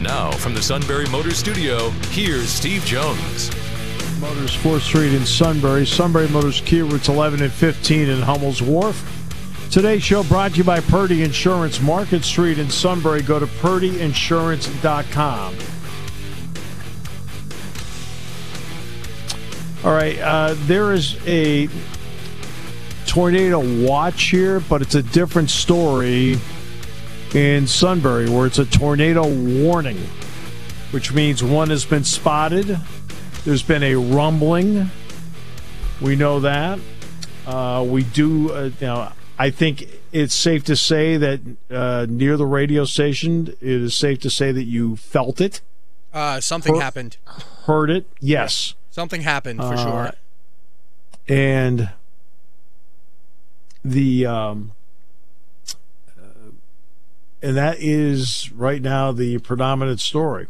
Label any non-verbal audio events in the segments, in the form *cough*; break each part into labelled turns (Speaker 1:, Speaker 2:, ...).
Speaker 1: Now, from the Sunbury Motor Studio, here's Steve Jones.
Speaker 2: Motors 4th Street in Sunbury, Sunbury Motors Kia routes 11 and 15 in Hummel's Wharf. Today's show brought to you by Purdy Insurance, Market Street in Sunbury. Go to purdyinsurance.com. All right, uh, there is a tornado watch here, but it's a different story in Sunbury where it's a tornado warning, which means one has been spotted. There's been a rumbling. We know that. Uh, we do, uh, you know, I think it's safe to say that uh, near the radio station, it is safe to say that you felt it.
Speaker 3: Uh, something
Speaker 2: Her-
Speaker 3: happened.
Speaker 2: Heard it, yes.
Speaker 3: Something happened for
Speaker 2: Uh,
Speaker 3: sure.
Speaker 2: and the um, uh, and that is right now the predominant story.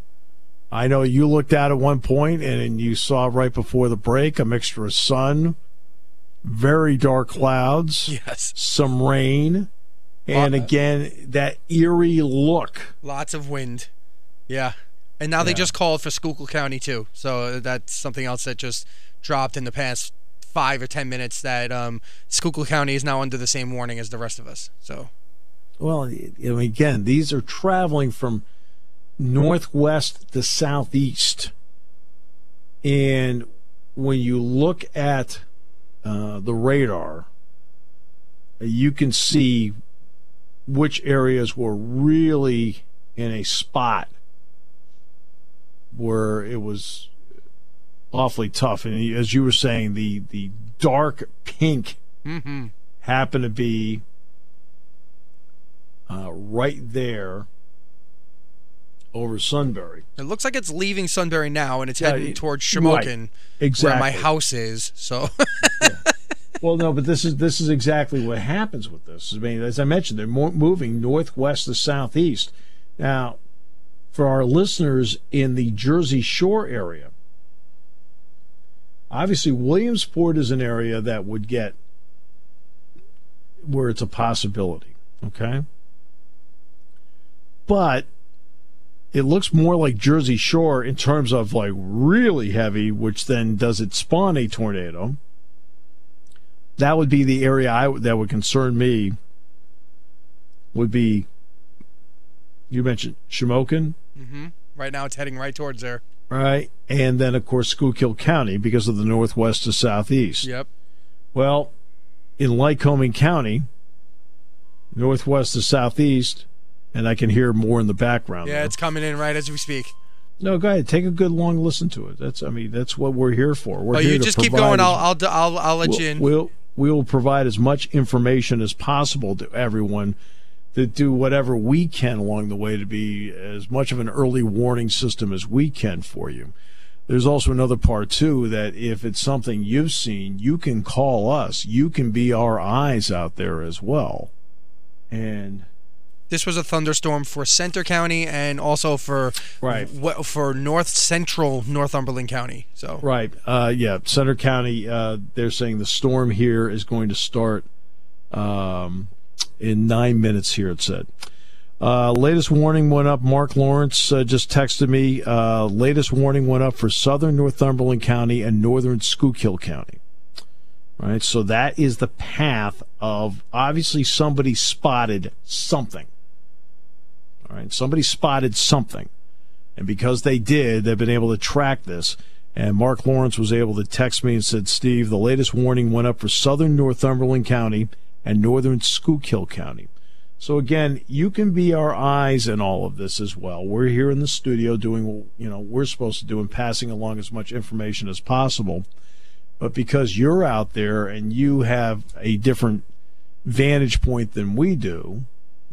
Speaker 2: I know you looked at at one point and you saw right before the break a mixture of sun, very dark clouds,
Speaker 3: Yes.
Speaker 2: some rain, and
Speaker 3: Uh,
Speaker 2: again that eerie look.
Speaker 3: Lots of wind. Yeah. And now they just called for Schuylkill County too. So that's something else that just dropped in the past five or ten minutes. That um, Schuylkill County is now under the same warning as the rest of us. So
Speaker 2: Well, again, these are traveling from northwest to southeast. And when you look at uh, the radar, you can see which areas were really in a spot where it was awfully tough. And as you were saying, the, the dark pink
Speaker 3: hmm
Speaker 2: happened to be uh, right there over Sunbury.
Speaker 3: it looks like it's leaving Sunbury now, and it's
Speaker 2: Yeah,
Speaker 3: heading
Speaker 2: it-
Speaker 3: towards
Speaker 2: right. Exactly.
Speaker 3: where my house is. So *laughs*
Speaker 2: Well, no, but this is this is exactly what happens with this. I mean, as I mentioned, they're moving northwest to southeast. Now, for our listeners in the Jersey Shore area, obviously Williamsport is an area that would get where it's a possibility. Okay, but it looks more like Jersey Shore in terms of like really heavy, which then does it spawn a tornado? That would be the area I that would concern me. Would be you mentioned Shamokin,
Speaker 3: hmm right now it's heading right towards there.
Speaker 2: right, and then of course Schuylkill County because of the northwest to southeast.
Speaker 3: Yep.
Speaker 2: Well, in Lycoming County, northwest to southeast, and I can hear more in the background.
Speaker 3: Yeah,
Speaker 2: there.
Speaker 3: it's coming in right as we speak.
Speaker 2: no, go ahead, take a good long listen to it. That's I mean that's what we're here for. We're
Speaker 3: Oh,
Speaker 2: here
Speaker 3: you
Speaker 2: to
Speaker 3: just keep going. I'll I'll I'll, I'll let you in.
Speaker 2: We'll, we will provide as much information as possible to everyone to do whatever we can along the way to be as much of an early warning system as we can for you. There's also another part too that if it's something you've seen, you can call us. You can be our eyes out there as well. And
Speaker 3: This was a thunderstorm for Centre County and also for
Speaker 2: Right.
Speaker 3: wh- for North Central Northumberland County. So
Speaker 2: Right. Uh, yeah. Centre County, uh, they're saying the storm here is going to start um, in nine minutes here, it said. Uh, latest warning went up. Mark Lawrence uh, just texted me. Uh, latest warning went up for southern Northumberland County and northern Schuylkill County. Right. So that is the path of obviously somebody spotted something. Right. Somebody spotted something. And because they did, they've been able to track this. And Mark Lawrence was able to text me and said, Steve, the latest warning went up for southern Northumberland County and northern Schuylkill County. So again, you can be our eyes in all of this as well. We're here in the studio doing what you know we're supposed to do and passing along as much information as possible. But because you're out there and you have a different vantage point than we do,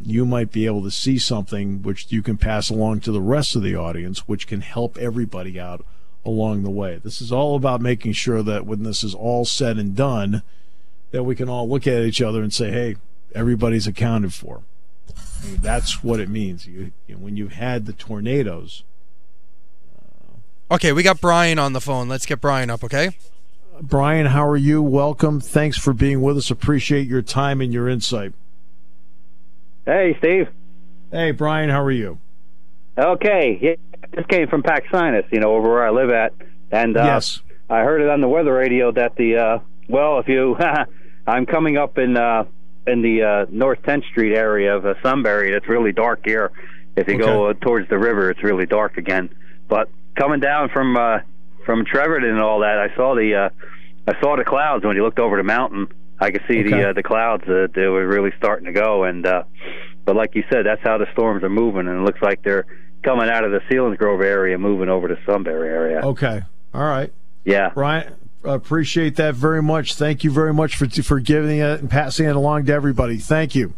Speaker 2: you might be able to see something which you can pass along to the rest of the audience, which can help everybody out along the way. This is all about making sure that when this is all said and done, that we can all look at each other and say, "Hey, everybody's accounted for." I mean, that's what it means. You, you know, when you've had the tornadoes.
Speaker 3: Uh, okay, we got Brian on the phone. Let's get Brian up, okay?
Speaker 2: Brian, how are you? Welcome. Thanks for being with us. Appreciate your time and your insight.
Speaker 4: Hey, Steve.
Speaker 2: Hey, Brian, how are you?
Speaker 4: Okay, yeah, just came from Paxinos, you know, over where I live at, and uh,
Speaker 2: yes,
Speaker 4: I heard it on the weather radio that the uh, well, if you, *laughs* I'm coming up in uh, in the uh, North 10th Street area of uh, Sunbury. It's really dark here. If you
Speaker 2: Okay.
Speaker 4: go uh, towards the river, it's really dark again. But coming down from uh, from Trevorton and all that, I saw the uh, I saw the clouds when you looked over the mountain. I could see
Speaker 2: Okay.
Speaker 4: the uh, the clouds. Uh, they were really starting to go, and uh, but like you said, that's how the storms are moving, and it looks like they're coming out of the Selinsgrove area, moving over to Sunbury area.
Speaker 2: Okay. All right.
Speaker 4: Yeah.
Speaker 2: Brian, appreciate that very much. Thank you very much for for giving it and passing it along to everybody. Thank you.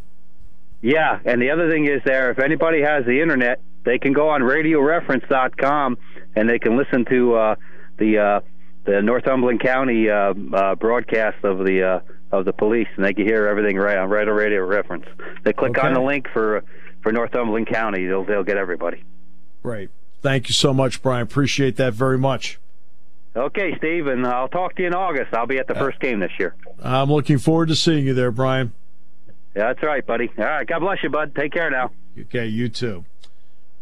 Speaker 4: Yeah, and the other thing is there, if anybody has the internet, they can go on radioreference.com and they can listen to uh, the uh, the Northumberland County uh, uh, broadcast of the uh, of the police, and they can hear everything right on right on Radio Reference. They click on the link for for Northumberland County, they'll they'll get everybody.
Speaker 2: Right. Thank you so much, Brian. Appreciate that very much.
Speaker 4: Okay, Steve, and I'll talk to you in August. I'll be at the first game this year.
Speaker 2: I'm looking forward to seeing you there, Brian.
Speaker 4: Yeah, that's right, buddy. All right, God bless you, bud. Take care now.
Speaker 2: Okay, you too.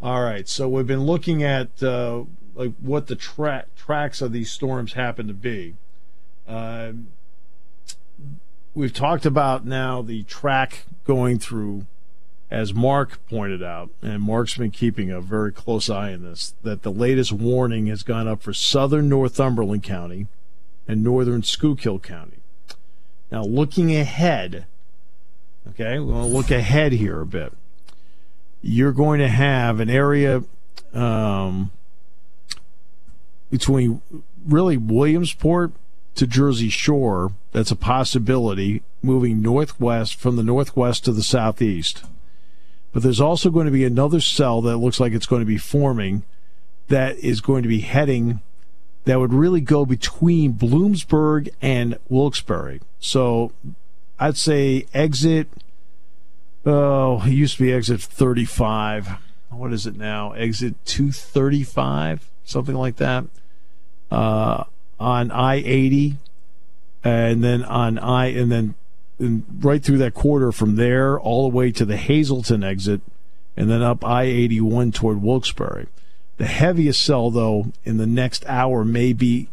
Speaker 2: All right, so we've been looking at uh, like what the tra- tracks of these storms happen to be. Um we've talked about now the track going through, as Mark pointed out, and Mark's been keeping a very close eye on this. That the latest warning has gone up for southern Northumberland County and northern Schuylkill County. Now, looking ahead, okay, we're going to look ahead here a bit you're going to have an area um, between really Williamsport to Jersey Shore that's a possibility moving northwest from the northwest to the southeast. But there's also going to be another cell that looks like it's going to be forming that is going to be heading that would really go between Bloomsburg and Wilkes-Barre. So I'd say exit Oh, it used to be exit 35. What is it now? Exit 235, something like that. Uh, on I 80, and then on I, and then and right through that quarter from there, all the way to the Hazleton exit, and then up I 81 toward Wilkes-Barre. The heaviest cell, though, in the next hour may be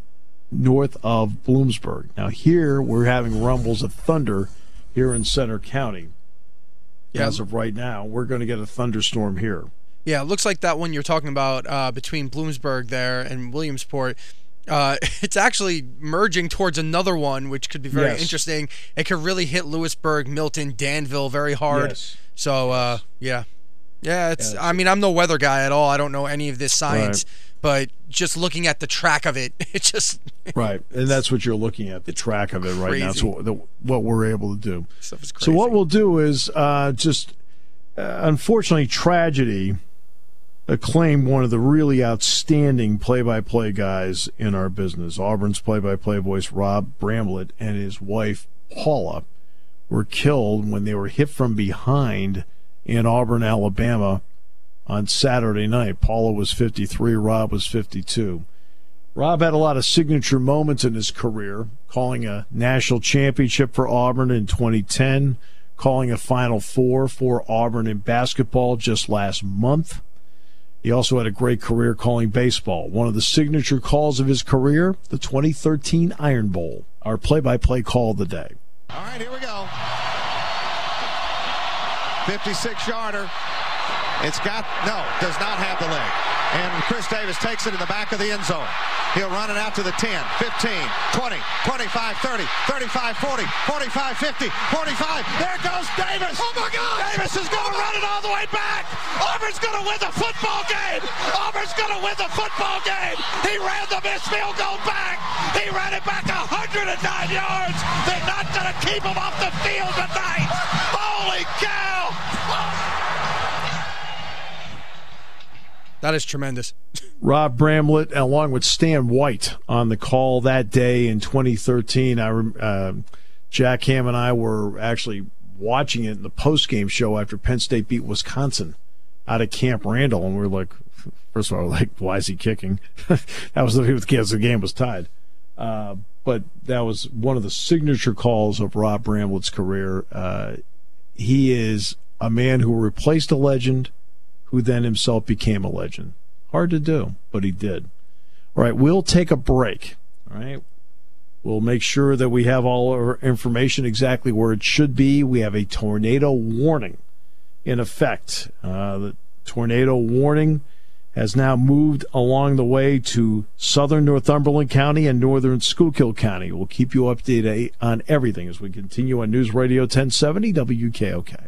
Speaker 2: north of Bloomsburg. Now, here we're having rumbles of thunder here in Centre County
Speaker 3: Yeah.
Speaker 2: as of right now. We're going to get a thunderstorm here.
Speaker 3: Yeah, it looks like that one you're talking about uh, between Bloomsburg there and Williamsport. Uh, *laughs* it's actually merging towards another one, which could be very
Speaker 2: Yes.
Speaker 3: interesting. It could really hit Lewisburg, Milton, Danville very hard.
Speaker 2: Yes.
Speaker 3: So, uh, yeah. Yeah, it's. I mean, I'm no weather guy at all. I don't know any of this science,
Speaker 2: Right.
Speaker 3: but just looking at the track of it, *laughs* it just *laughs*
Speaker 2: Right, and that's what you're looking at the track of it right now.
Speaker 3: Crazy.
Speaker 2: what, the, what we're able to do.
Speaker 3: stuff is crazy.
Speaker 2: So what we'll do is uh, just, uh, unfortunately, tragedy acclaimed one of the really outstanding play-by-play guys in our business. Auburn's play-by-play voice Rod Bramblett and his wife Paula were killed when they were hit from behind in Auburn, Alabama, on Saturday night. Paula was 53. Rod was 52. Rod had a lot of signature moments in his career, calling a national championship for Auburn in 2010, calling a Final Four for Auburn in basketball just last month. He also had a great career calling baseball. One of the signature calls of his career, the 2013 Iron Bowl, our play by play call of the day.
Speaker 5: All right, here we go. 56 yarder. It's got, no, does not have the leg. And Chris Davis takes it in the back of the end zone. He'll run it out to the 10, 15, 20, 25, 30, 35, 40, 45, 50, 45. There goes Davis. Oh my God. Davis is going to run it all the way back. Auburn's going to win the football game. Auburn's going to win the football game. He ran the missed field goal back. He ran it back 109 yards. They're not going to keep him off the field tonight. Holy cow.
Speaker 3: That is tremendous. *laughs*
Speaker 2: Rod Bramblett, along with Stan White, on the call that day in 2013. I, uh, Jack Ham and I were actually watching it in the post game show after Penn State beat Wisconsin out of Camp Randall, and we are like, first of all, like, why is he kicking? *laughs* that was the, the game was tied. Uh, but that was one of the signature calls of Rod Bramblett's career. Uh, he is a man who replaced a legend, who then himself became a legend. Hard to do, but he did. All right, we'll take a break. All right. We'll make sure that we have all our information exactly where it should be. We have a tornado warning in effect. Uh, the tornado warning has now moved along the way to southern Northumberland County and northern Schuylkill County. We'll keep you updated on everything as we continue on News Radio 1070 WKOK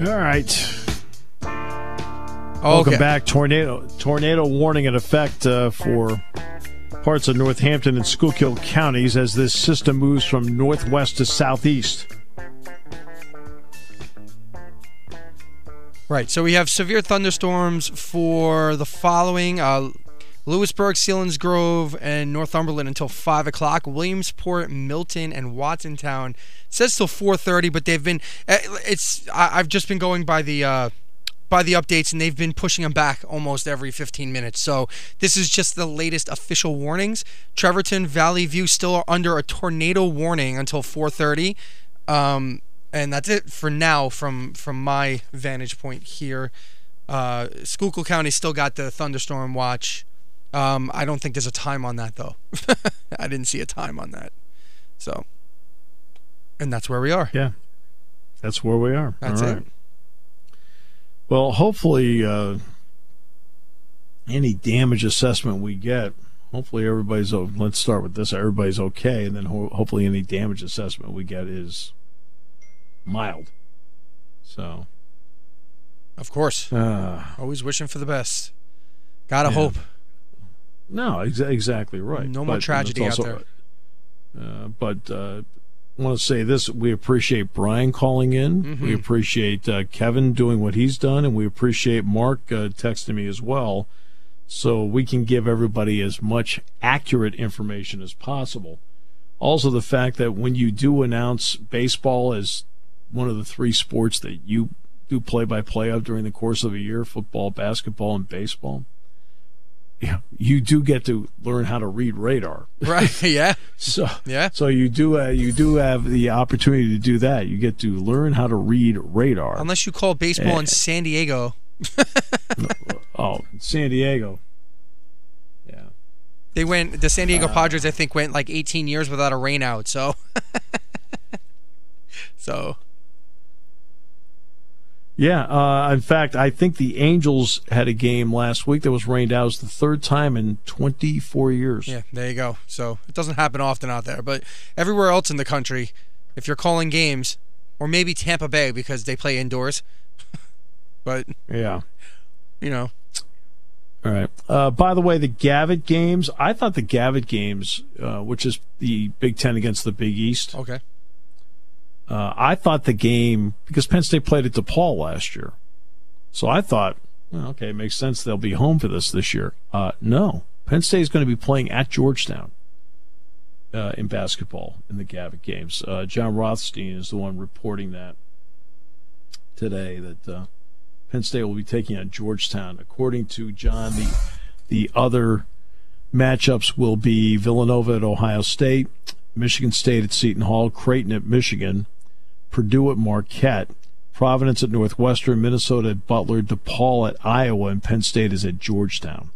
Speaker 2: All right. Welcome back. Tornado tornado warning in effect uh, for parts of Northampton and Schuylkill counties as this system moves from northwest to southeast.
Speaker 3: Right. So we have severe thunderstorms for the following uh, Lewisburg, Selinsgrove, and Northumberland until 5 o'clock. Williamsport, Milton, and Watsontown says till 4:30, but they've been. Eh, it's. I've just been going by the. Uh, by the updates, and they've been pushing them back almost every 15 minutes. So this is just the latest official warnings. Trevorton, Valley View still are under a tornado warning until 4:30, um, and that's it for now from from my vantage point here. Uh, Schuylkill County still got the thunderstorm watch um, I don't think there's a time on that though. *laughs* I didn't see a time on that. So, and that's where we are.
Speaker 2: Yeah, that's where we are.
Speaker 3: That's it.
Speaker 2: Well, hopefully, uh, any damage assessment we get, hopefully everybody's. Let's start with this. Everybody's okay, and then ho- hopefully any damage assessment we get is mild. So,
Speaker 3: of course, uh, always wishing for the best. Gotta yeah. hope.
Speaker 2: No, ex- exactly right.
Speaker 3: No more but, tragedy also, out
Speaker 2: there. Uh, but uh, I want to say this: we appreciate Brian calling in. Mm-hmm. We appreciate uh, Kevin doing what he's done, and we appreciate Mark uh, texting me as well, so we can give everybody as much accurate information as possible. Also, the fact that when you do announce baseball as one of the three sports that you do play by play of during the course of a year football, basketball, and baseball you do get to learn how to read radar. *laughs*
Speaker 3: Right. Yeah.
Speaker 2: so
Speaker 3: yeah.
Speaker 2: So you do uh, you do have the opportunity to do that. You get to learn how to read radar.
Speaker 3: Unless you call baseball in San Diego. *laughs*
Speaker 2: oh, San Diego. Yeah.
Speaker 3: They went. The San Diego uh, Padres, I think, went like 18 years without a rainout. So. *laughs* so.
Speaker 2: Yeah, uh, in fact, I think the Angels had a game last week that was rained out. It was the third time in 24 years.
Speaker 3: Yeah, there you go. So it doesn't happen often out there, but everywhere else in the country, if you're calling games, or maybe Tampa Bay because they play indoors, *laughs* but
Speaker 2: yeah,
Speaker 3: you know.
Speaker 2: All right. Uh, by the way, the Gavitt games. I thought the Gavitt games, uh, which is the Big Ten against the Big East.
Speaker 3: Okay.
Speaker 2: Uh, I thought the game because Penn State played at DePaul last year, so I thought, well, okay, it makes sense they'll be home for this this year. Uh, no, Penn State is going to be playing at Georgetown uh, in basketball in the Gavitt games. Uh, Jon Rothstein is the one reporting that today that uh, Penn State will be taking on Georgetown. According to John, the the other matchups will be Villanova at Ohio State, Michigan State at Seton Hall, Creighton at Michigan, Purdue at Marquette, Providence at Northwestern, Minnesota at Butler, DePaul at Iowa, and Penn State is at Georgetown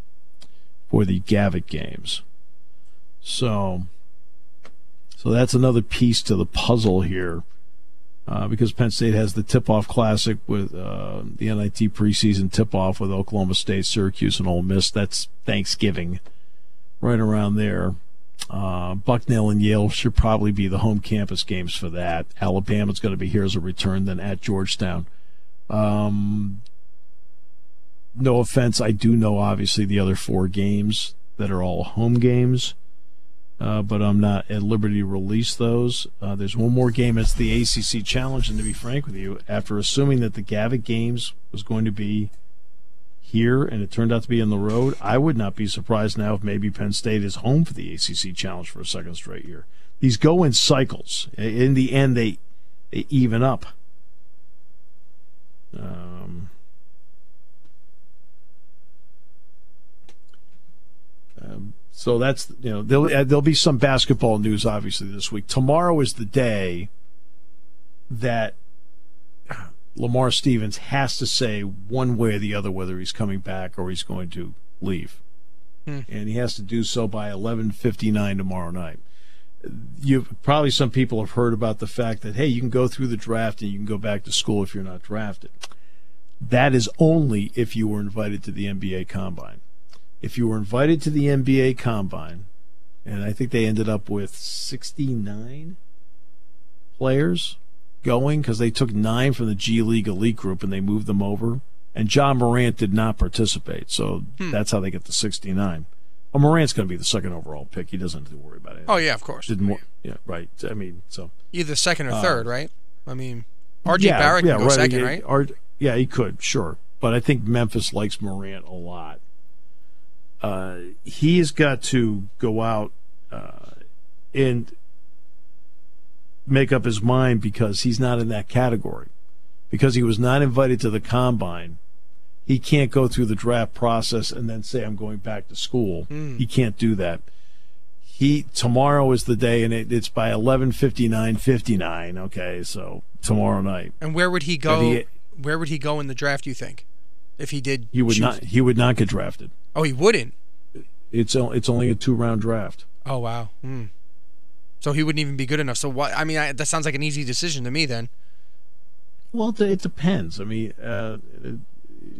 Speaker 2: for the Gavitt games. So, so that's another piece to the puzzle here. Uh, because Penn State has the tip-off classic with uh, the NIT preseason tip-off with Oklahoma State, Syracuse, and Ole Miss. That's Thanksgiving, right around there. Uh, Bucknell and Yale should probably be the home campus games for that. Alabama's going to be here as a return, then at Georgetown. Um, no offense, I do know obviously the other four games that are all home games uh, but I'm not at liberty to release those. Uh, there's one more game. It's the ACC Challenge, and to be frank with you, after assuming that the Gavitt games was going to be here and it turned out to be on the road, I would not be surprised now if maybe Penn State is home for the ACC Challenge for a second straight year. These go in cycles. In the end, they, they even up. Um, um, so that's you know there'll uh, there'll be some basketball news obviously this week. Tomorrow is the day that Lamar Stevens has to say one way or the other whether he's coming back or he's going to leave, hmm. and he has to do so by 11:59 tomorrow night. You probably some people have heard about the fact that hey, you can go through the draft and you can go back to school if you're not drafted. That is only if you were invited to the NBA Combine if you were invited to the NBA Combine, and I think they ended up with 69 players going because they took nine from the G League Elite Group and they moved them over. And Ja Morant did not participate, so hmm. that's how they get the 69. Well, Morant's going to be the second overall pick. He doesn't have to worry about it.
Speaker 3: Oh yeah, of course.
Speaker 2: Didn't more, yeah, right. I mean, so
Speaker 3: either second or uh, third, right? I mean, RJ yeah, Barrett can yeah, go right. second, right? R,
Speaker 2: yeah, he could, sure. But I think Memphis likes Morant a lot uh, he's got to go out uh, and make up his mind because he's not in that category. Because he was not invited to the combine, he can't go through the draft process and then say, I'm going back to school. Mm. He can't do that. He tomorrow is the day, and it, it's by eleven fifty nine fifty nine. Okay, so tomorrow night.
Speaker 3: And where would he go? He, where would he go in the draft? You think, if he did?
Speaker 2: He would
Speaker 3: choose?
Speaker 2: not. He would not get drafted.
Speaker 3: Oh, he wouldn't.
Speaker 2: It's it's only a two round draft.
Speaker 3: Oh wow. Mm. So he wouldn't even be good enough. So what? I mean, I, that sounds like an easy decision to me then.
Speaker 2: Well, it, depends. I mean, uh, you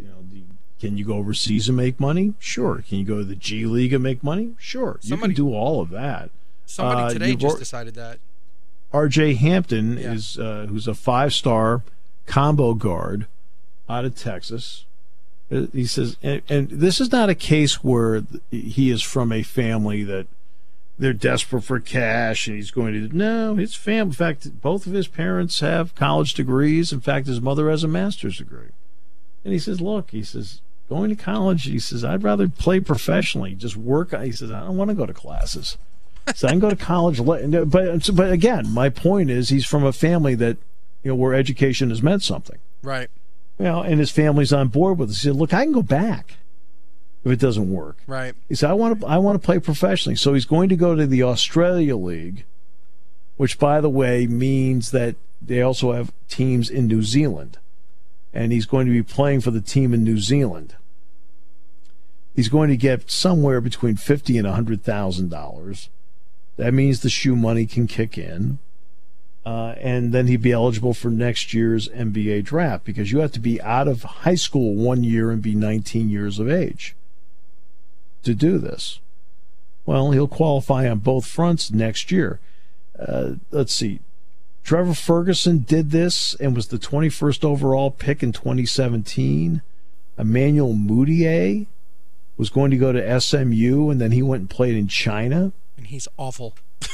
Speaker 2: know, the, can you go overseas and make money? Sure. Can you go to the G League and make money? Sure. Somebody, you can do all of that.
Speaker 3: Somebody uh, today just decided that.
Speaker 2: R.J. Hampton yeah. is uh, who's a five star combo guard out of Texas. He says, and, and, this is not a case where he is from a family that they're desperate for cash and he's going to. No, his family. In fact, both of his parents have college degrees. In fact, his mother has a master's degree. And he says, look, he says, going to college, he says, I'd rather play professionally, just work. He says, I don't want to go to classes. so I can go to college. But, but again, my point is he's from a family that, you know, where education has meant something.
Speaker 3: Right.
Speaker 2: Well, and his family's on board with it. He said, "Look, I can go back if it doesn't work."
Speaker 3: Right.
Speaker 2: He said, "I want to. I want to play professionally." So he's going to go to the Australia League, which, by the way, means that they also have teams in New Zealand, and he's going to be playing for the team in New Zealand. He's going to get somewhere between fifty and hundred thousand dollars. That means the shoe money can kick in uh, and then he'd be eligible for next year's NBA draft because you have to be out of high school one year and be 19 years of age to do this. Well, he'll qualify on both fronts next year. Uh, let's see. Trevor Ferguson did this and was the 21st overall pick in 2017. Emmanuel Mudiay was going to go to SMU and then he went and played in China.
Speaker 3: And he's awful. *laughs*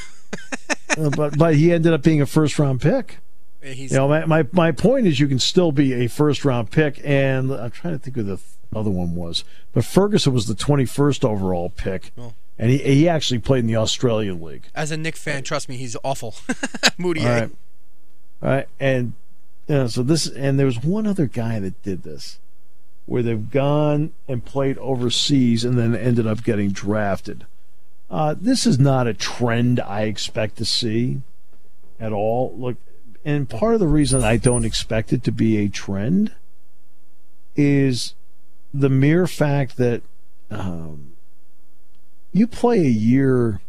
Speaker 2: Uh, but but he ended up being a first round pick. He's, you know, my, my, my point is you can still be a first round pick, and I'm trying to think of the other one was, but Ferguson was the 21st overall pick. And he, he actually played in the Australian League.
Speaker 3: As a Knick fan, trust me, he's awful. *laughs* Moody.
Speaker 2: All right. All right. And you know, so this, and there was one other guy that did this. where they've gone and played overseas and then ended up getting drafted. Uh, this is not a trend I expect to see at all. Look, and part of the reason I don't expect it to be a trend is the mere fact that um, you play a year,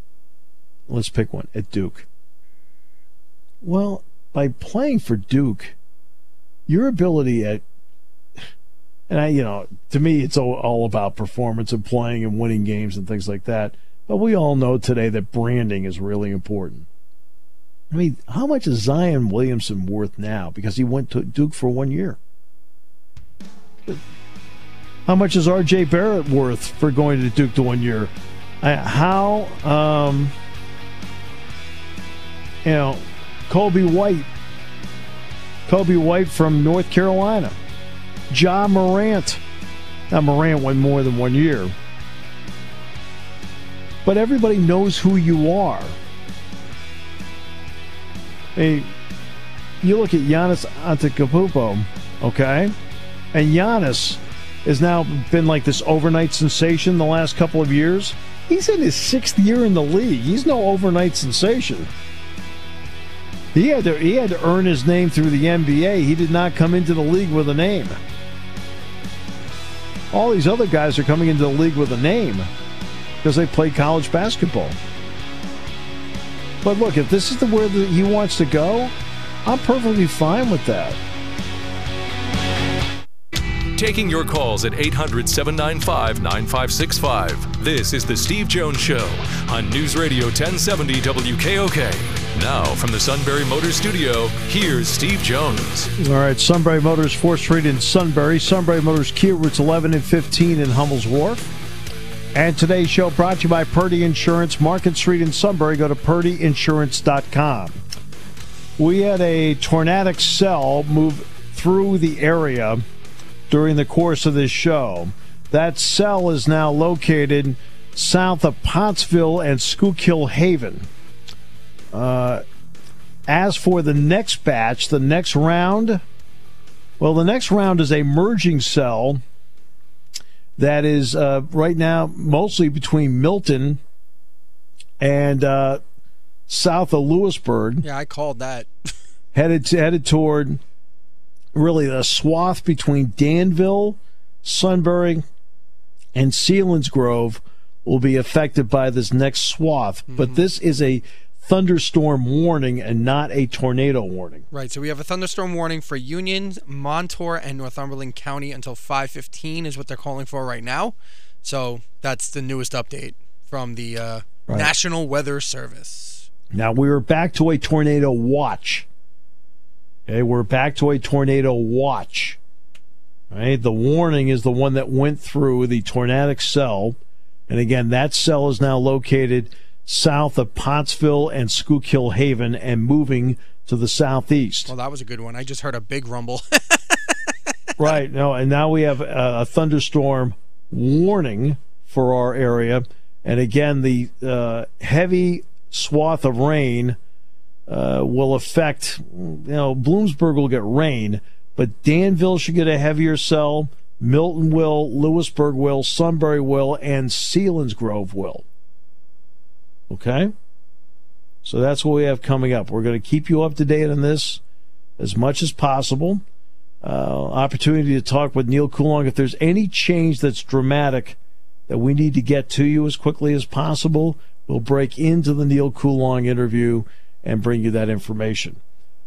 Speaker 2: let's pick one, at Duke. Well, by playing for Duke, your ability at and I, you know, to me, it's all, all about performance and playing and winning games and things like that. But we all know today that branding is really important. I mean, how much is Zion Williamson worth now? Because he went to Duke for one year. How much is R.J. Barrett worth for going to Duke to one year? How, um, you know, Coby White, Coby White from North Carolina, Ja Morant. Now Morant went more than one year, but everybody knows who you are. Hey, you look at Giannis Antetokounmpo, okay, and Giannis has now been like this overnight sensation the last couple of years. He's in his sixth year in the league. He's no overnight sensation. He had to he had to earn his name through the NBA. He did not come into the league with a name. All these other guys are coming into the league with a name because they played college basketball. But look, if this is the where he wants to go, I'm perfectly fine with that.
Speaker 1: Taking your calls at 800 795 9565. This is The Steve Jones Show on News Radio 1070 WKOK. Now, from the Sunbury Motors Studio, here's Steve Jones.
Speaker 2: All right, Sunbury Motors, 4th Street in Sunbury. Sunbury Motors Kia, routes 11 and 15 in Hummel's Wharf. And today's show brought to you by Purdy Insurance, Market Street in Sunbury. Go to purdyinsurance.com. We had a tornadic cell move through the area during the course of this show. That cell is now located south of Pottsville and Schuylkill Haven. Uh, as for the next batch, the next round, well, the next round is a merging cell that is uh, right now mostly between Milton and uh, south of Lewisburg.
Speaker 3: Yeah, I called that. *laughs*
Speaker 2: headed to, headed toward really the swath between Danville, Sunbury, and Selinsgrove will be affected by this next swath. Mm-hmm. But this is a thunderstorm warning and not a tornado warning.
Speaker 3: Right. So we have a thunderstorm warning for Union, Montour, and Northumberland County until 5:15 is what they're calling for right now. So that's the newest update from the uh, right. National Weather Service.
Speaker 2: Now we are back to a tornado watch. Okay, we're back to a tornado watch. Right, the warning is the one that went through the tornadic cell, and again, that cell is now located south of Pottsville and Schuylkill Haven and moving to the southeast.
Speaker 3: Well, that was a good one. I just heard a big rumble. *laughs*
Speaker 2: right. No, and now we have a, a, thunderstorm warning for our area, and again, the uh, heavy swath of rain uh, will affect. You know, Bloomsburg will get rain, but Danville should get a heavier cell. Milton will, Lewisburg will, Sunbury will, and Selinsgrove will. Okay? So that's what we have coming up. We're going to keep you up to date on this as much as possible. Uh, opportunity to talk with Neal Coolong. If there's any change that's dramatic that we need to get to you as quickly as possible, we'll break into the Neal Coolong interview and bring you that information.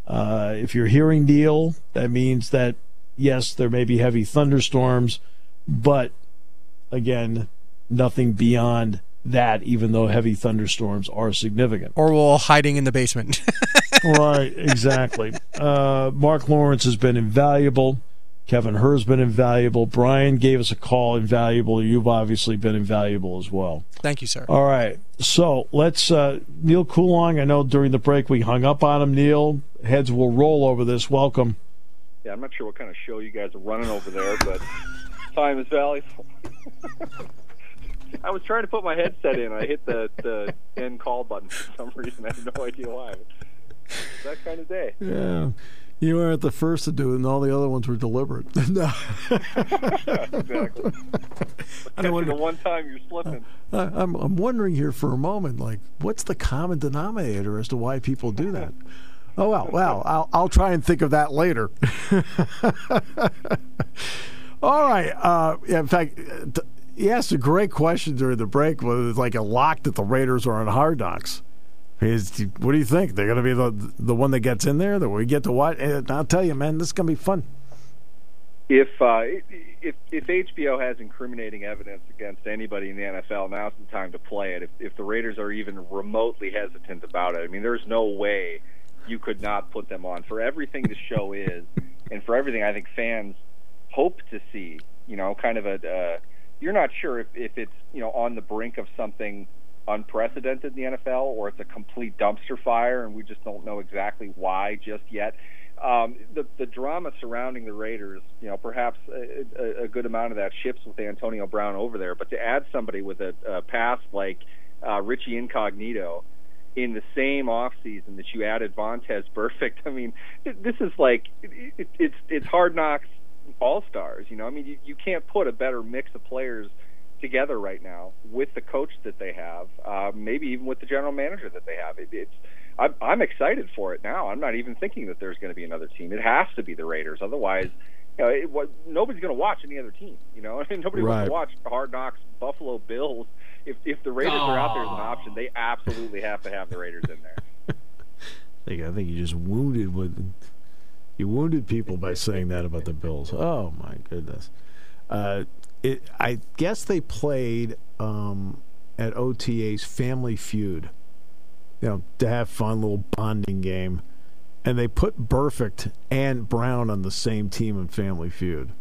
Speaker 2: Uh, if you're hearing Neal, that means that, yes, there may be heavy thunderstorms, but again, nothing beyond that, even though heavy thunderstorms are significant.
Speaker 3: Or we're all hiding in the basement. *laughs*
Speaker 2: right, exactly. Uh, Mark Lawrence has been invaluable. Kevin Herr's been invaluable. Brian gave us a call, invaluable. You've obviously been invaluable as well.
Speaker 3: Thank you, sir.
Speaker 2: All right. So let's, uh, Neal Coolong, I know during the break we hung up on him, Neal. Heads will roll over this. Welcome.
Speaker 6: Yeah, I'm not sure what kind of show you guys are running over there, but *laughs* time is valuable. *laughs* I was trying to put my headset in. I hit the, the end call button for some reason. I have no idea why. It's that kind of day.
Speaker 2: Yeah. You weren't the first to do it, and all the other ones were deliberate. *laughs* no.
Speaker 6: exactly.
Speaker 2: I don't
Speaker 6: the one time you're slipping.
Speaker 2: I, I'm, I'm wondering here for a moment, like, what's the common denominator as to why people do that? *laughs* Oh well, well, I'll I'll try and think of that later. *laughs* All right. Uh, yeah, in fact, uh, he asked a great question during the break. Whether it's like a lock that the Raiders are on Hard Knocks. Is, what do you think? They're going to be the the one that gets in there that we get to watch. And I'll tell you, man, this is going to be fun.
Speaker 6: If uh, if if HBO has incriminating evidence against anybody in the NFL, now's the time to play it. If if the Raiders are even remotely hesitant about it, I mean, there's no way you could not put them on for everything the show is, and for everything I think fans hope to see. You know, kind of a uh, you're not sure if if it's you know on the brink of something unprecedented in the NFL or it's a complete dumpster fire and we just don't know exactly why just yet. Um, the the drama surrounding the Raiders, you know, perhaps a, a, good amount of that ships with Antonio Brown over there. But to add somebody with a, a past like uh, Richie Incognito in the same off season that you added Vontaze Burfict, *laughs* I mean, this is like it, it's it's hard knocks all stars. You know, I mean, you, you can't put a better mix of players together right now with the coach that they have, uh, maybe even with the general manager that they have. It, it's I'm, I'm excited for it now. I'm not even thinking that there's going to be another team. It has to be the Raiders, otherwise. You know, it, what, nobody's going to watch any other team. You know, *laughs* nobody
Speaker 2: right.
Speaker 6: wants to watch Hard Knocks, Buffalo Bills. If if the Raiders are out there as an option, they absolutely have to have the Raiders in there. *laughs*
Speaker 2: I think I think you just wounded with you wounded people by saying that about the Bills. Oh my goodness. Uh, it, I guess they played um, at OTA's Family Feud. You know, to have fun little bonding game, and they put Burfict and Brown on the same team in Family Feud,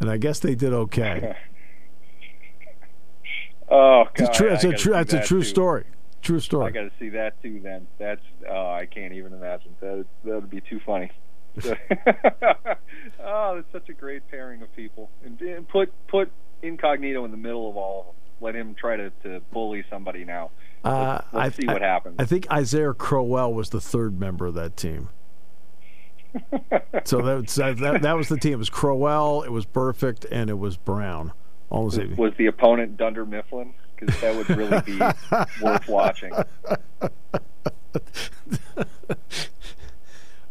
Speaker 2: and I guess they did okay. *laughs*
Speaker 6: oh God!
Speaker 2: It's a true. It's a true.
Speaker 6: That's
Speaker 2: a true story. True story.
Speaker 6: I got to see that too. Then that's oh, I can't even imagine. That that would be too funny. *laughs* *laughs* oh, it's such a great pairing of people, and, and put put Incognito in the middle of all of them. Let him try to, to bully somebody now.
Speaker 2: Uh,
Speaker 6: let's, let's
Speaker 2: I,
Speaker 6: see what
Speaker 2: I,
Speaker 6: happens.
Speaker 2: I think Isaiah Crowell was the third member of that team. so that, that that was the team. It was Crowell, it was Burfict, and it was Brown. All
Speaker 6: was, was the opponent Dunder Mifflin? Because that would really be *laughs* worth watching.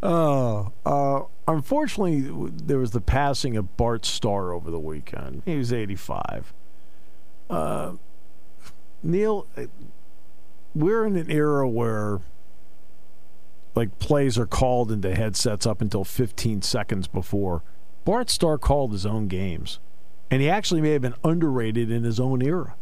Speaker 2: Oh, uh, unfortunately, there was the passing of Bart Starr over the weekend. He was 85. Uh, Neil, uh, we're in an era where like plays are called into headsets up until 15 seconds before. Bart Starr called his own games, and he actually may have been underrated in his own era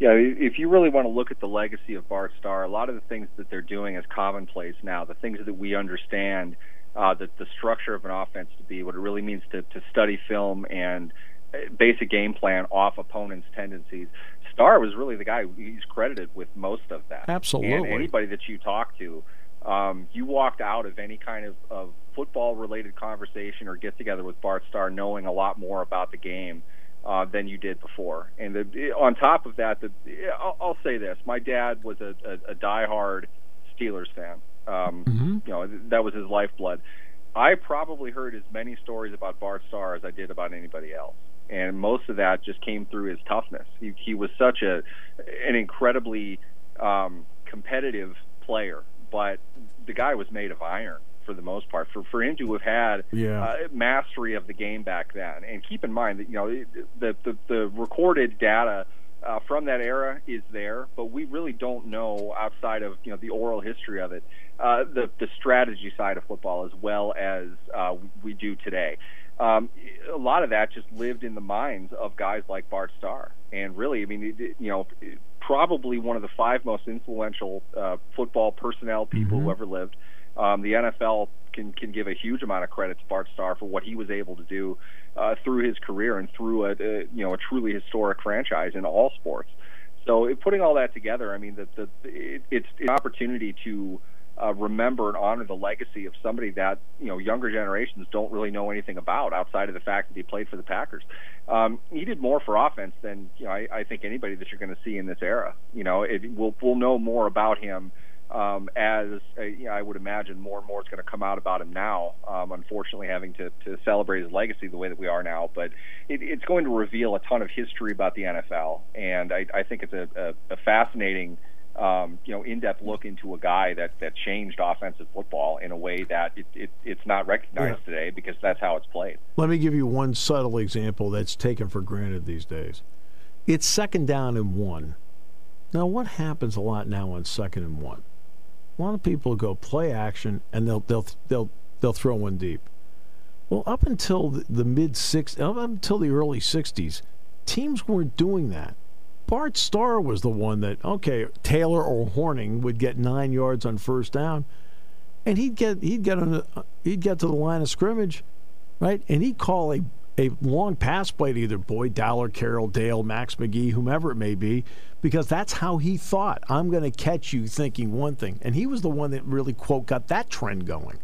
Speaker 6: yeah, if you really want to look at the legacy of Bart Starr, a lot of the things that they're doing is commonplace now. The things that we understand, uh, the, the structure of an offense to be, what it really means to, to study film and uh, basic game plan off opponents' tendencies. Starr was really the guy he's credited with most of that.
Speaker 2: Absolutely.
Speaker 6: And anybody that you talk to, um, you walked out of any kind of, of football related conversation or get together with Bart Starr knowing a lot more about the game uh, than you did before. And the, on top of that, the, I'll, I'll say this: my dad was a, a, a diehard Steelers fan. Um,
Speaker 2: mm-hmm.
Speaker 6: You know, that was his lifeblood. I probably heard as many stories about Bart Starr as I did about anybody else, and most of that just came through his toughness. He, he was such a an incredibly um, competitive player, but the guy was made of iron for the most part. For for him to have had
Speaker 2: yeah.
Speaker 6: uh, mastery of the game back then, and keep in mind that you know the the, the recorded data. Uh, from that era is there, but we really don't know outside of you know the oral history of it, uh, the the strategy side of football as well as uh, we do today. Um, a lot of that just lived in the minds of guys like Bart Starr, and really, I mean, it, you know, probably one of the five most influential uh, football personnel people
Speaker 2: mm-hmm.
Speaker 6: who ever lived. Um, the NFL can can give a huge amount of credit to Bart Starr for what he was able to do uh, through his career and through a, a you know a truly historic franchise in all sports. So putting all that together, I mean, the, the, it, it's an opportunity to uh, remember and honor the legacy of somebody that you know younger generations don't really know anything about outside of the fact that he played for the Packers. Um, he did more for offense than you know I, I think anybody that you're going to see in this era. You know, it, we'll we'll know more about him Um, as uh, you know, I would imagine, more and more is going to come out about him now. Um, unfortunately, having to, to celebrate his legacy the way that we are now, but it, it's going to reveal a ton of history about the NFL, and I, I think it's a, a, a fascinating um, you know, in-depth look into a guy that that changed offensive football in a way that it, it it's not recognized yeah. today because that's how it's played.
Speaker 2: Let me give you one subtle example that's taken for granted these days. It's second down and one. Now, what happens a lot now on second and one? A lot of people go play action and they'll they'll they'll they'll throw one deep. Well, up until the, the mid six, up until the early '60s, teams weren't doing that. Bart Starr was the one that okay, Taylor or Hornung would get nine yards on first down, and he'd get he'd get on the, he'd get to the line of scrimmage, right, and he'd call a a long pass play to either Boyd Dowler, Carroll Dale, Max McGee, whomever it may be, because that's how he thought. I'm going to catch you thinking one thing, and he was the one that really quote got that trend going.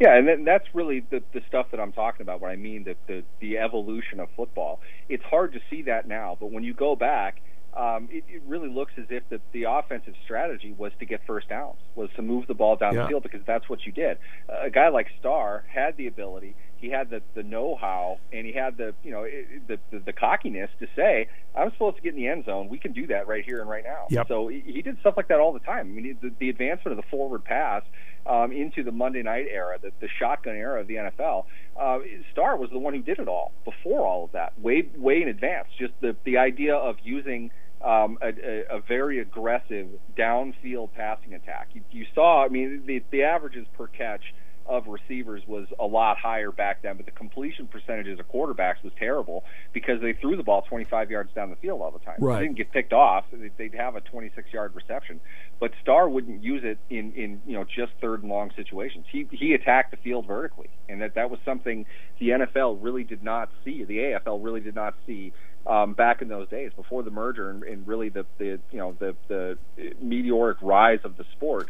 Speaker 6: Yeah, and that's really the, the stuff that I'm talking about. When I mean the, the the evolution of football, it's hard to see that now. But when you go back, um, it, it really looks as if the, the offensive strategy was to get first downs, was to move the ball down yeah. the field because that's what you did. Uh, a guy like Starr had the ability he had the the know-how and he had the you know the, the, the cockiness to say I'm supposed to get in the end zone. We can do that right here and right now.
Speaker 2: Yep.
Speaker 6: So he, he did stuff like that all the time. I mean, the, the advancement of the forward pass um, into the Monday night era, the, the shotgun era of the NFL. Uh, Starr was the one who did it all before all of that, way way in advance. Just the the idea of using um, a, a, a very aggressive downfield passing attack. You, you saw, I mean, the the averages per catch of receivers was a lot higher back then, but the completion percentages of quarterbacks was terrible because they threw the ball 25 yards down the field all the time.
Speaker 2: Right.
Speaker 6: They didn't get picked off; they'd have a 26-yard reception. But Starr wouldn't use it in in you know just third and long situations. He he attacked the field vertically, and that that was something the NFL really did not see. The AFL really did not see um, back in those days before the merger and, and really the the you know the the meteoric rise of the sport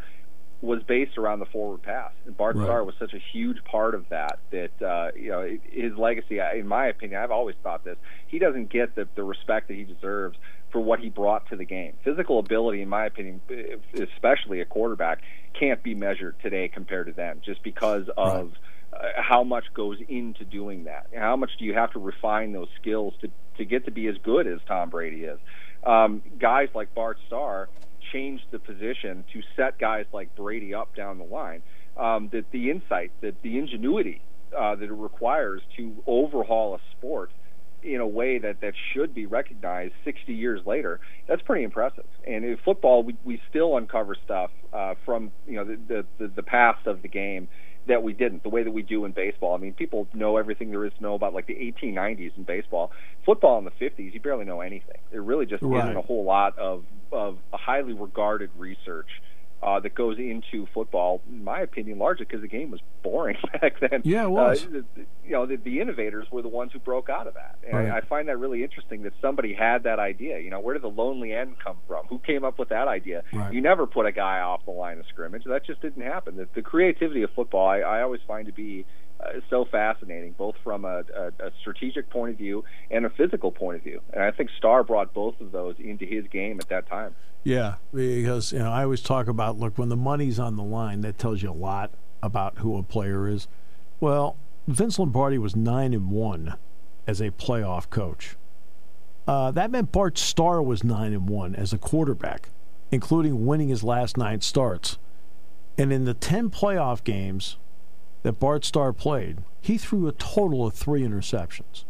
Speaker 6: was based around the forward pass. And Bart right. Starr was such a huge part of that that uh, you know his legacy. In my opinion, I've always thought this: he doesn't get the, the respect that he deserves for what he brought to the game. Physical ability, in my opinion, especially a quarterback, can't be measured today compared to then, just because of. Right. Uh, how much goes into doing that? How much do you have to refine those skills to to get to be as good as Tom Brady is? Um, guys like Bart Starr, changed the position to set guys like Brady up down the line. Um, that the insight, that the ingenuity uh, that it requires to overhaul a sport in a way that, that should be recognized 60 years later, that's pretty impressive. And in football, we, we still uncover stuff uh, from you know the, the the past of the game that we didn't the way that we do in baseball. I mean, people know everything there is to know about like the 1890s in baseball. Football in the 50s, you barely know anything. There really just right. isn't a whole lot of of a highly regarded research uh, that goes into football, in my opinion, largely because the game was boring *laughs* back then.
Speaker 2: Yeah, it was.
Speaker 6: Uh, you know, the, the innovators were the ones who broke out of that. And right. I, I find that really interesting that somebody had that idea. You know, where did the lonely end come from? Who came up with that idea?
Speaker 2: Right.
Speaker 6: You never put a guy off the line of scrimmage. That just didn't happen. The, the creativity of football, I, I always find to be uh, so fascinating, both from a, a, a strategic point of view and a physical point of view. And I think Starr brought both of those into his game at that time.
Speaker 2: Yeah, because you know I always talk about look when the money's on the line, that tells you a lot about who a player is. Well, Vince Lombardi was nine and one as a playoff coach. Uh, that meant Bart Starr was nine and one as a quarterback, including winning his last nine starts. And in the ten playoff games that Bart Starr played, he threw a total of three interceptions.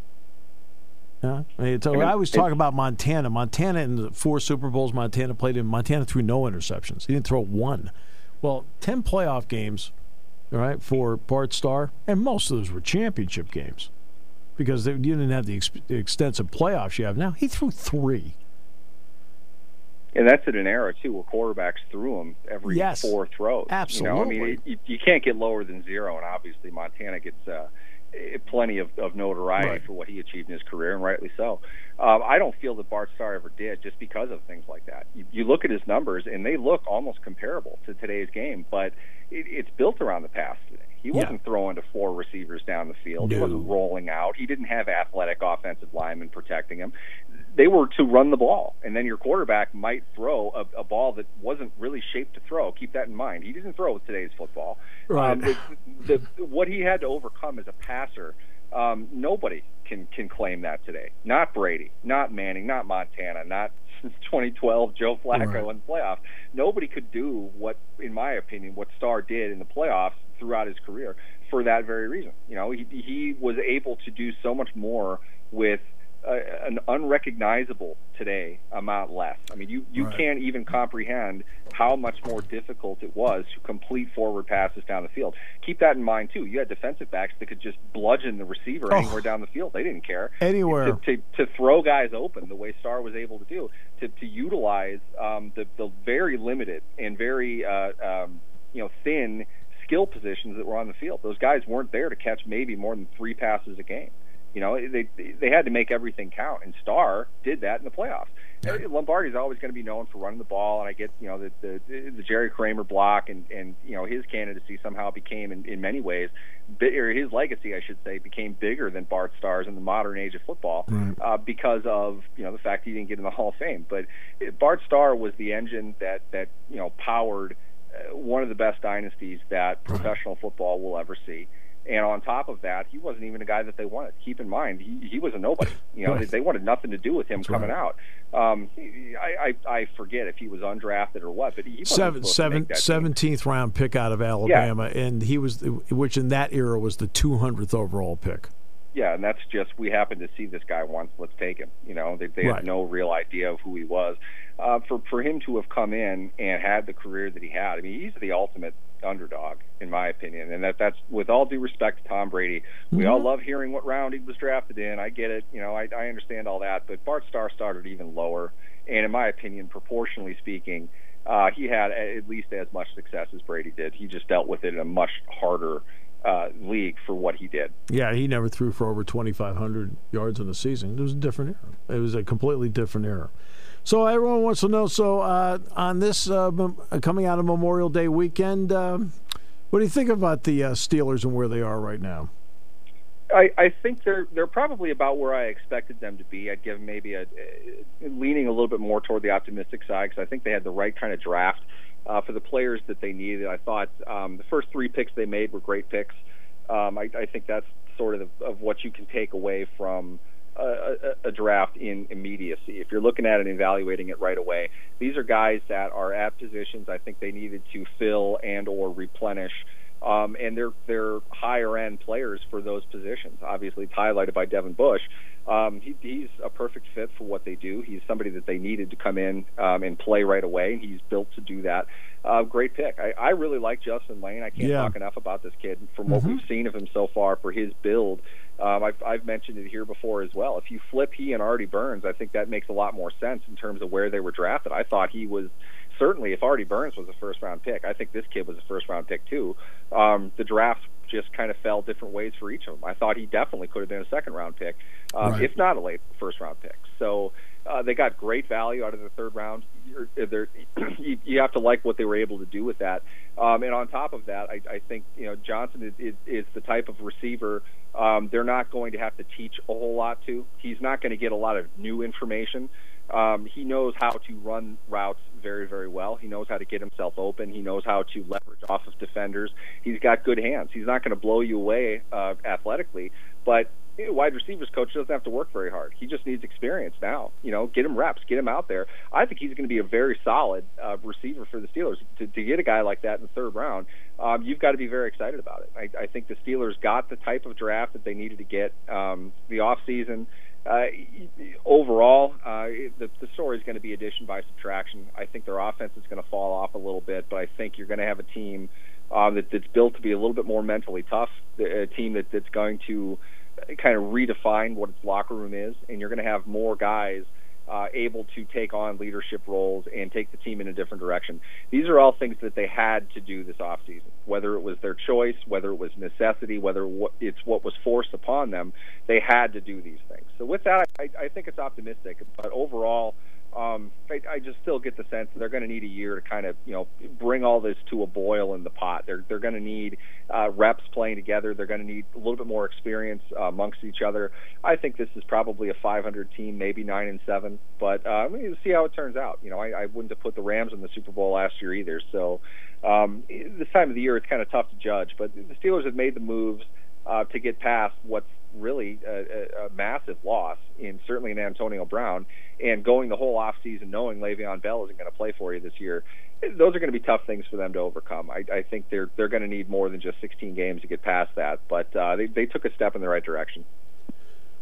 Speaker 2: Yeah, I, mean, I, mean, I always talk about Montana. Montana in the four Super Bowls Montana played in, Montana threw no interceptions. He didn't throw one. Well, ten playoff games, all right, for Bart Starr, and most of those were championship games because they, you didn't have the, ex- the extensive playoffs you have now. He threw three.
Speaker 6: And that's at an era too, where quarterbacks threw them every
Speaker 2: yes,
Speaker 6: four throws.
Speaker 2: Absolutely.
Speaker 6: You know, I mean, you, you can't get lower than zero, and obviously Montana gets. Uh, Eh, plenty of, of notoriety
Speaker 2: right.
Speaker 6: for what he achieved in his career, and rightly so. Um, I don't feel that Bart Starr ever did, just because of things like that. You, you look at his numbers, and they look almost comparable to today's game, but it, it's built around the pass today. He wasn't
Speaker 2: yeah.
Speaker 6: throwing to four receivers down the field.
Speaker 2: No.
Speaker 6: He wasn't rolling out. He didn't have athletic offensive linemen protecting him. they were to run the ball, and then your quarterback might throw a, a ball that wasn't really shaped to throw. Keep that in mind. He didn't throw with today's football.
Speaker 2: Right.
Speaker 6: Um, the, the, what he had to overcome as a passer, um, nobody can can claim that today. Not Brady, not Manning, not Montana, not *laughs* since 2012 Joe Flacco
Speaker 2: Right.
Speaker 6: in the playoffs. Nobody could do what, in my opinion, what Starr did in the playoffs throughout his career for that very reason. You know, he he was able to do so much more with uh, an unrecognizable today amount less. I mean, you you
Speaker 2: Right.
Speaker 6: can't even comprehend how much more difficult it was to complete forward passes down the field. Keep that in mind too. You had defensive backs that could just bludgeon the receiver
Speaker 2: Oh.
Speaker 6: anywhere down the field. They didn't care
Speaker 2: Anywhere.
Speaker 6: to, to, to throw guys open the way Starr was able to do, to, to utilize um, the, the very limited and very uh, um, you know thin skill positions that were on the field. Those guys weren't there to catch maybe more than three passes a game. You know, they they had to make everything count, and Starr did that in the playoffs. Uh, Lombardi's always going to be known for running the ball, and I get you know the the, the Jerry Kramer block, and and you know his candidacy somehow became in, in many ways, or his legacy, I should say, became bigger than Bart Starr's in the modern age of football
Speaker 2: Right.
Speaker 6: uh, because of you know the fact he didn't get in the Hall of Fame. But Bart Starr was the engine that that you know powered one of the best dynasties that professional football will ever see. And on top of that, he wasn't even a guy that they wanted. Keep in mind, he, he was a nobody. You know,
Speaker 2: Right.
Speaker 6: they wanted nothing to do with him
Speaker 2: That's
Speaker 6: coming
Speaker 2: right.
Speaker 6: out. Um, he- I, I I forget if he was undrafted or what, but he
Speaker 2: Seven, seven,
Speaker 6: make that team.
Speaker 2: 17th round pick out of Alabama, and he was, which in that era was the 200th overall pick.
Speaker 6: Yeah, and that's just we happened to see this guy once. Let's take him. You know, they, they
Speaker 2: Right.
Speaker 6: had no real idea of who he was. Uh, for for him to have come in and had the career that he had, I mean, he's the ultimate underdog in my opinion. And that that's with all due respect to Tom Brady. We all love hearing what round he was drafted in. I get it. You know, I, I understand all that. But Bart Starr started even lower, and in my opinion, proportionally speaking. Uh, he had at least as much success as Brady did. He just dealt with it in a much harder uh, league for what he did.
Speaker 2: Yeah, he never threw for over 2,500 yards in a season. It was a different era. It was a completely different era. So everyone wants to know. So uh, on this uh, uh, coming out of Memorial Day weekend, um, what do you think about the uh, Steelers and where they are right now?
Speaker 6: I, I think they're they're probably about where I expected them to be. I'd give them maybe a, a leaning a little bit more toward the optimistic side because I think they had the right kind of draft uh, for the players that they needed. I thought um, the first three picks they made were great picks. Um, I, I think that's sort of of what you can take away from a, a, a draft in immediacy. If you're looking at it and evaluating it right away, these are guys that are at positions I think they needed to fill and or replenish um, and they're they're higher end players for those positions. Obviously, it's highlighted by Devin Bush. Um, he, he's a perfect fit for what they do. He's somebody that they needed to come in um, and play right away, and he's built to do that. Uh, great pick. I, I really like Justin Layne. I can't
Speaker 2: Yeah.
Speaker 6: talk enough about this kid. From what we've seen of him so far, for his build, um, I've, I've mentioned it here before as well. If you flip he and Artie Burns, I think that makes a lot more sense in terms of where they were drafted. I thought he was certainly if Artie Burns was a first round pick, I think this kid was a first round pick too. Um, the draft just kind of fell different ways for each of them. I thought he definitely could have been a second round pick, um,
Speaker 2: Right.
Speaker 6: if not a late first round pick. So uh, they got great value out of the third round. You're, *clears throat* you, you have to like what they were able to do with that. Um, and on top of that, I, I think you know Johnson is, is, is the type of receiver um, they're not going to have to teach a whole lot to. He's not going to get a lot of new information. Um, he knows how to run routes very, very well. He knows how to get himself open. He knows how to leverage off of defenders. He's got good hands. He's not going to blow you away uh, athletically, but a wide receivers coach doesn't have to work very hard. He just needs experience now. You know, get him reps, get him out there. I think he's going to be a very solid uh, receiver for the Steelers. To, to get a guy like that in the third round, um, you've got to be very excited about it. I, I think the Steelers got the type of draft that they needed to get. Um, the off season. Uh, overall, uh, the, the story is going to be addition by subtraction. I think their offense is going to fall off a little bit, but I think you're going to have a team um, that, that's built to be a little bit more mentally tough, a team that, that's going to kind of redefine what its locker room is, and you're going to have more guys uh, able to take on leadership roles and take the team in a different direction. These are all things that they had to do this offseason, whether it was their choice, whether it was necessity, whether it's what was forced upon them. They had to do these things. So with that, I, I think it's optimistic. But overall, Um, I, I just still get the sense that they're going to need a year to kind of you know bring all this to a boil in the pot. They're they're going to need uh, reps playing together. They're going to need a little bit more experience uh, amongst each other. I think this is probably a 500 team, maybe nine and seven. But uh, I mean, see how it turns out. You know, I, I wouldn't have put the Rams in the Super Bowl last year either. So um, this time of the year, it's kind of tough to judge. But the Steelers have made the moves uh, to get past what's really a, a massive loss in certainly in Antonio Brown and going the whole off season knowing Le'Veon Bell isn't going to play for you this year. Those are going to be tough things for them to overcome. I, I think they're they're going to need more than just 16 games to get past that, but uh, they they took a step in the right direction.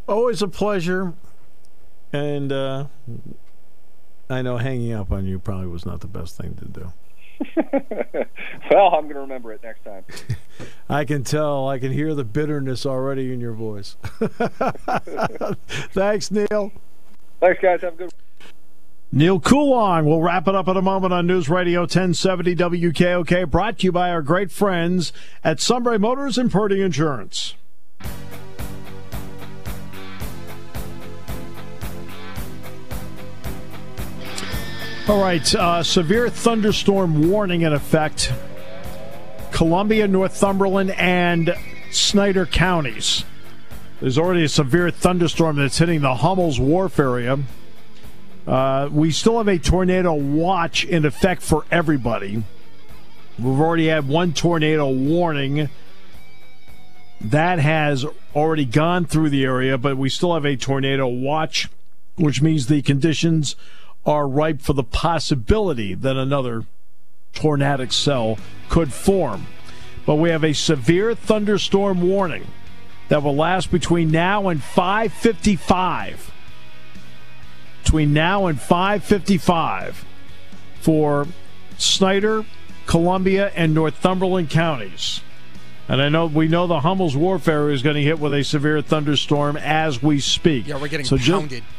Speaker 2: Always a pleasure, and uh, I know hanging up on you probably was not the best thing to do. *laughs*
Speaker 6: well, I'm going to remember it next time. *laughs*
Speaker 2: I can tell. I can hear the bitterness already in your voice. *laughs* Thanks, Neal.
Speaker 6: Thanks, guys. Have a good.
Speaker 2: Neal Coolong. We'll wrap it up in a moment on News Radio 1070 WKOK, brought to you by our great friends at Sunbury Motors and Purdy Insurance. All right, uh, severe thunderstorm warning in effect. Columbia, Northumberland, and Snyder counties. There's already a severe thunderstorm that's hitting the Hummel's Wharf area. Uh, we still have a tornado watch in effect for everybody. We've already had one tornado warning. That has already gone through the area, but we still have a tornado watch, which means the conditions are ripe for the possibility that another tornadic cell could form. But we have a severe thunderstorm warning that will last between now and 555. Between now and 555 for Snyder, Columbia, and Northumberland counties. And I know we know the Hummel's Wharf area is going to hit with a severe thunderstorm as we speak.
Speaker 3: Yeah, we're getting
Speaker 2: so
Speaker 3: pounded.
Speaker 2: Just,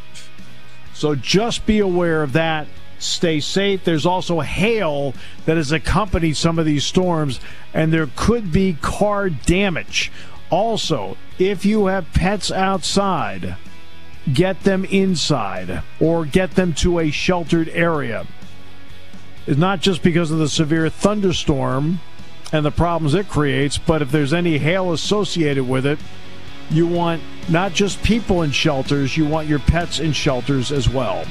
Speaker 2: so just be aware of that. Stay safe. There's also hail that has accompanied some of these storms, and there could be car damage. Also, if you have pets outside, get them inside or get them to a sheltered area. It's not just because of the severe thunderstorm and the problems it creates, but if there's any hail associated with it, you want not just people in shelters, you want your pets in shelters as well.